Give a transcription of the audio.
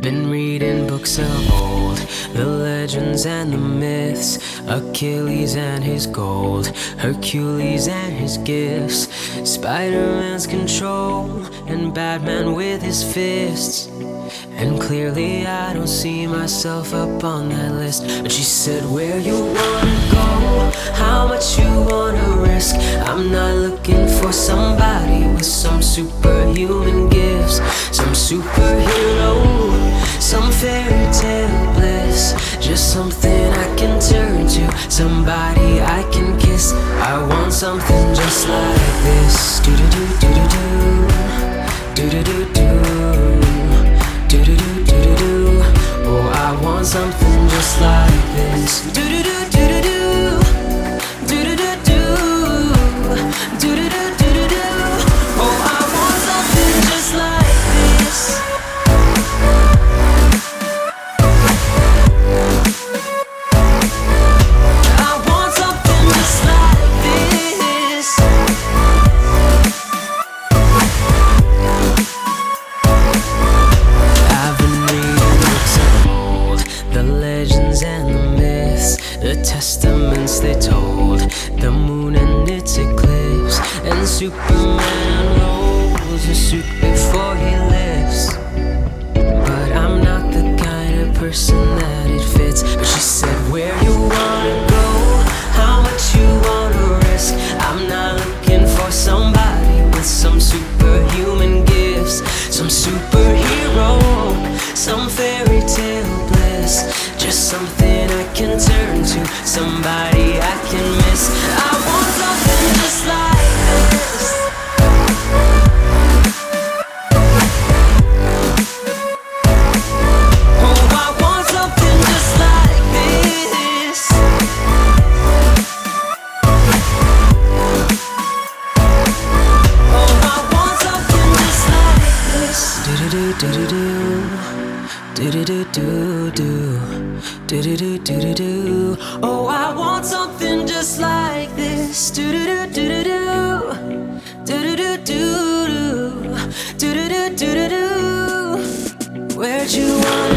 Been reading books of old, the legends and the myths, Achilles and his gold, Hercules and his gifts, Spider Man's control, and Batman with his fists. And clearly, I don't see myself up on that list. But she said, Where you wanna go? How much you wanna risk? I'm not looking for somebody with some superhuman gifts, some superhero, Just something I can turn to, somebody I can kiss. I want something just like this. Do do do do do do do do do do do do do do do. Oh, I want something just like this. Do do do do they told, the moon and its eclipse, and Superman rolls a suit before he lifts. But I'm not the kind of person that it fits. But she said, Where you wanna go? How much you wanna risk? I'm not looking for somebody with some superhuman gifts, some superhero, some fairy tale bliss. Just something I can turn to, somebody I can miss. I want something just like this. Oh, I want something just like this. Oh, I want something just like this. Do do do do do do do do do do. Oh, I want something just like this. Do do do do do do do do do do do do do do do. Where'd you want?